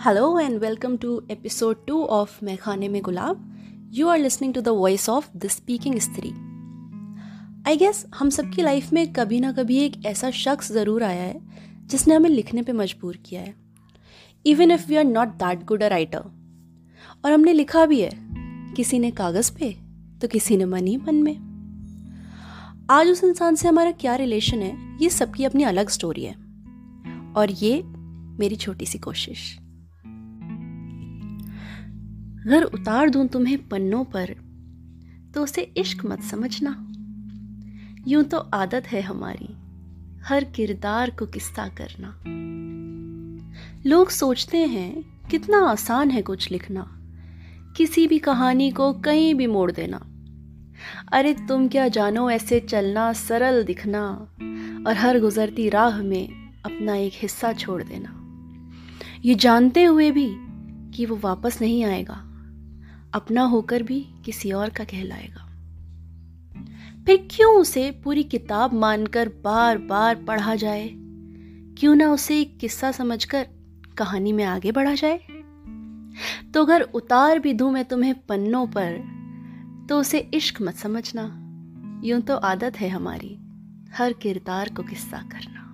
Hello and welcome to episode 2 of खाने में गुलाब you are listening to the voice of the speaking Stree I guess हम सबकी life में कभी ना कभी एक ऐसा शख्स ज़रूर आया है, जिसने हमें लिखने पे मजबूर किया है। Even if we are not that good a writer और हमने लिखा भी है, किसी ने कागज़ पे तो किसी ने मन ही मन में। आज उस इंसान से हमारा क्या रिलेशन है, ये सबकी अपनी अलग स्टोरी है। और ये मेरी छोटी सी कोशिश। अगर उतार दूँ तुम्हें पन्नों पर तो उसे इश्क मत समझना। यूँ तो आदत है हमारी, हर किरदार को किस्सा करना। लोग सोचते हैं, कितना आसान है कुछ लिखना, किसी भी कहानी को कहीं भी मोड़ देना। अरे तुम क्या जानो ऐसे चलना, सरल दिखना, और हर गुजरती राह में अपना एक हिस्सा छोड़ देना। ये जानते हुए भी कि वो वापस नहीं आएगा। अपना होकर भी किसी और का कहलाएगा। फिर क्यों उसे पूरी किताब मानकर बार बार पढ़ा जाए? क्यों ना उसे एक किस्सा समझकर कहानी में आगे बढ़ा जाए? तो अगर उतार भी दूँ मैं तुम्हें पन्नों पर तो उसे इश्क मत समझना। यूँ तो आदत है हमारी, हर किरदार को किस्सा करना।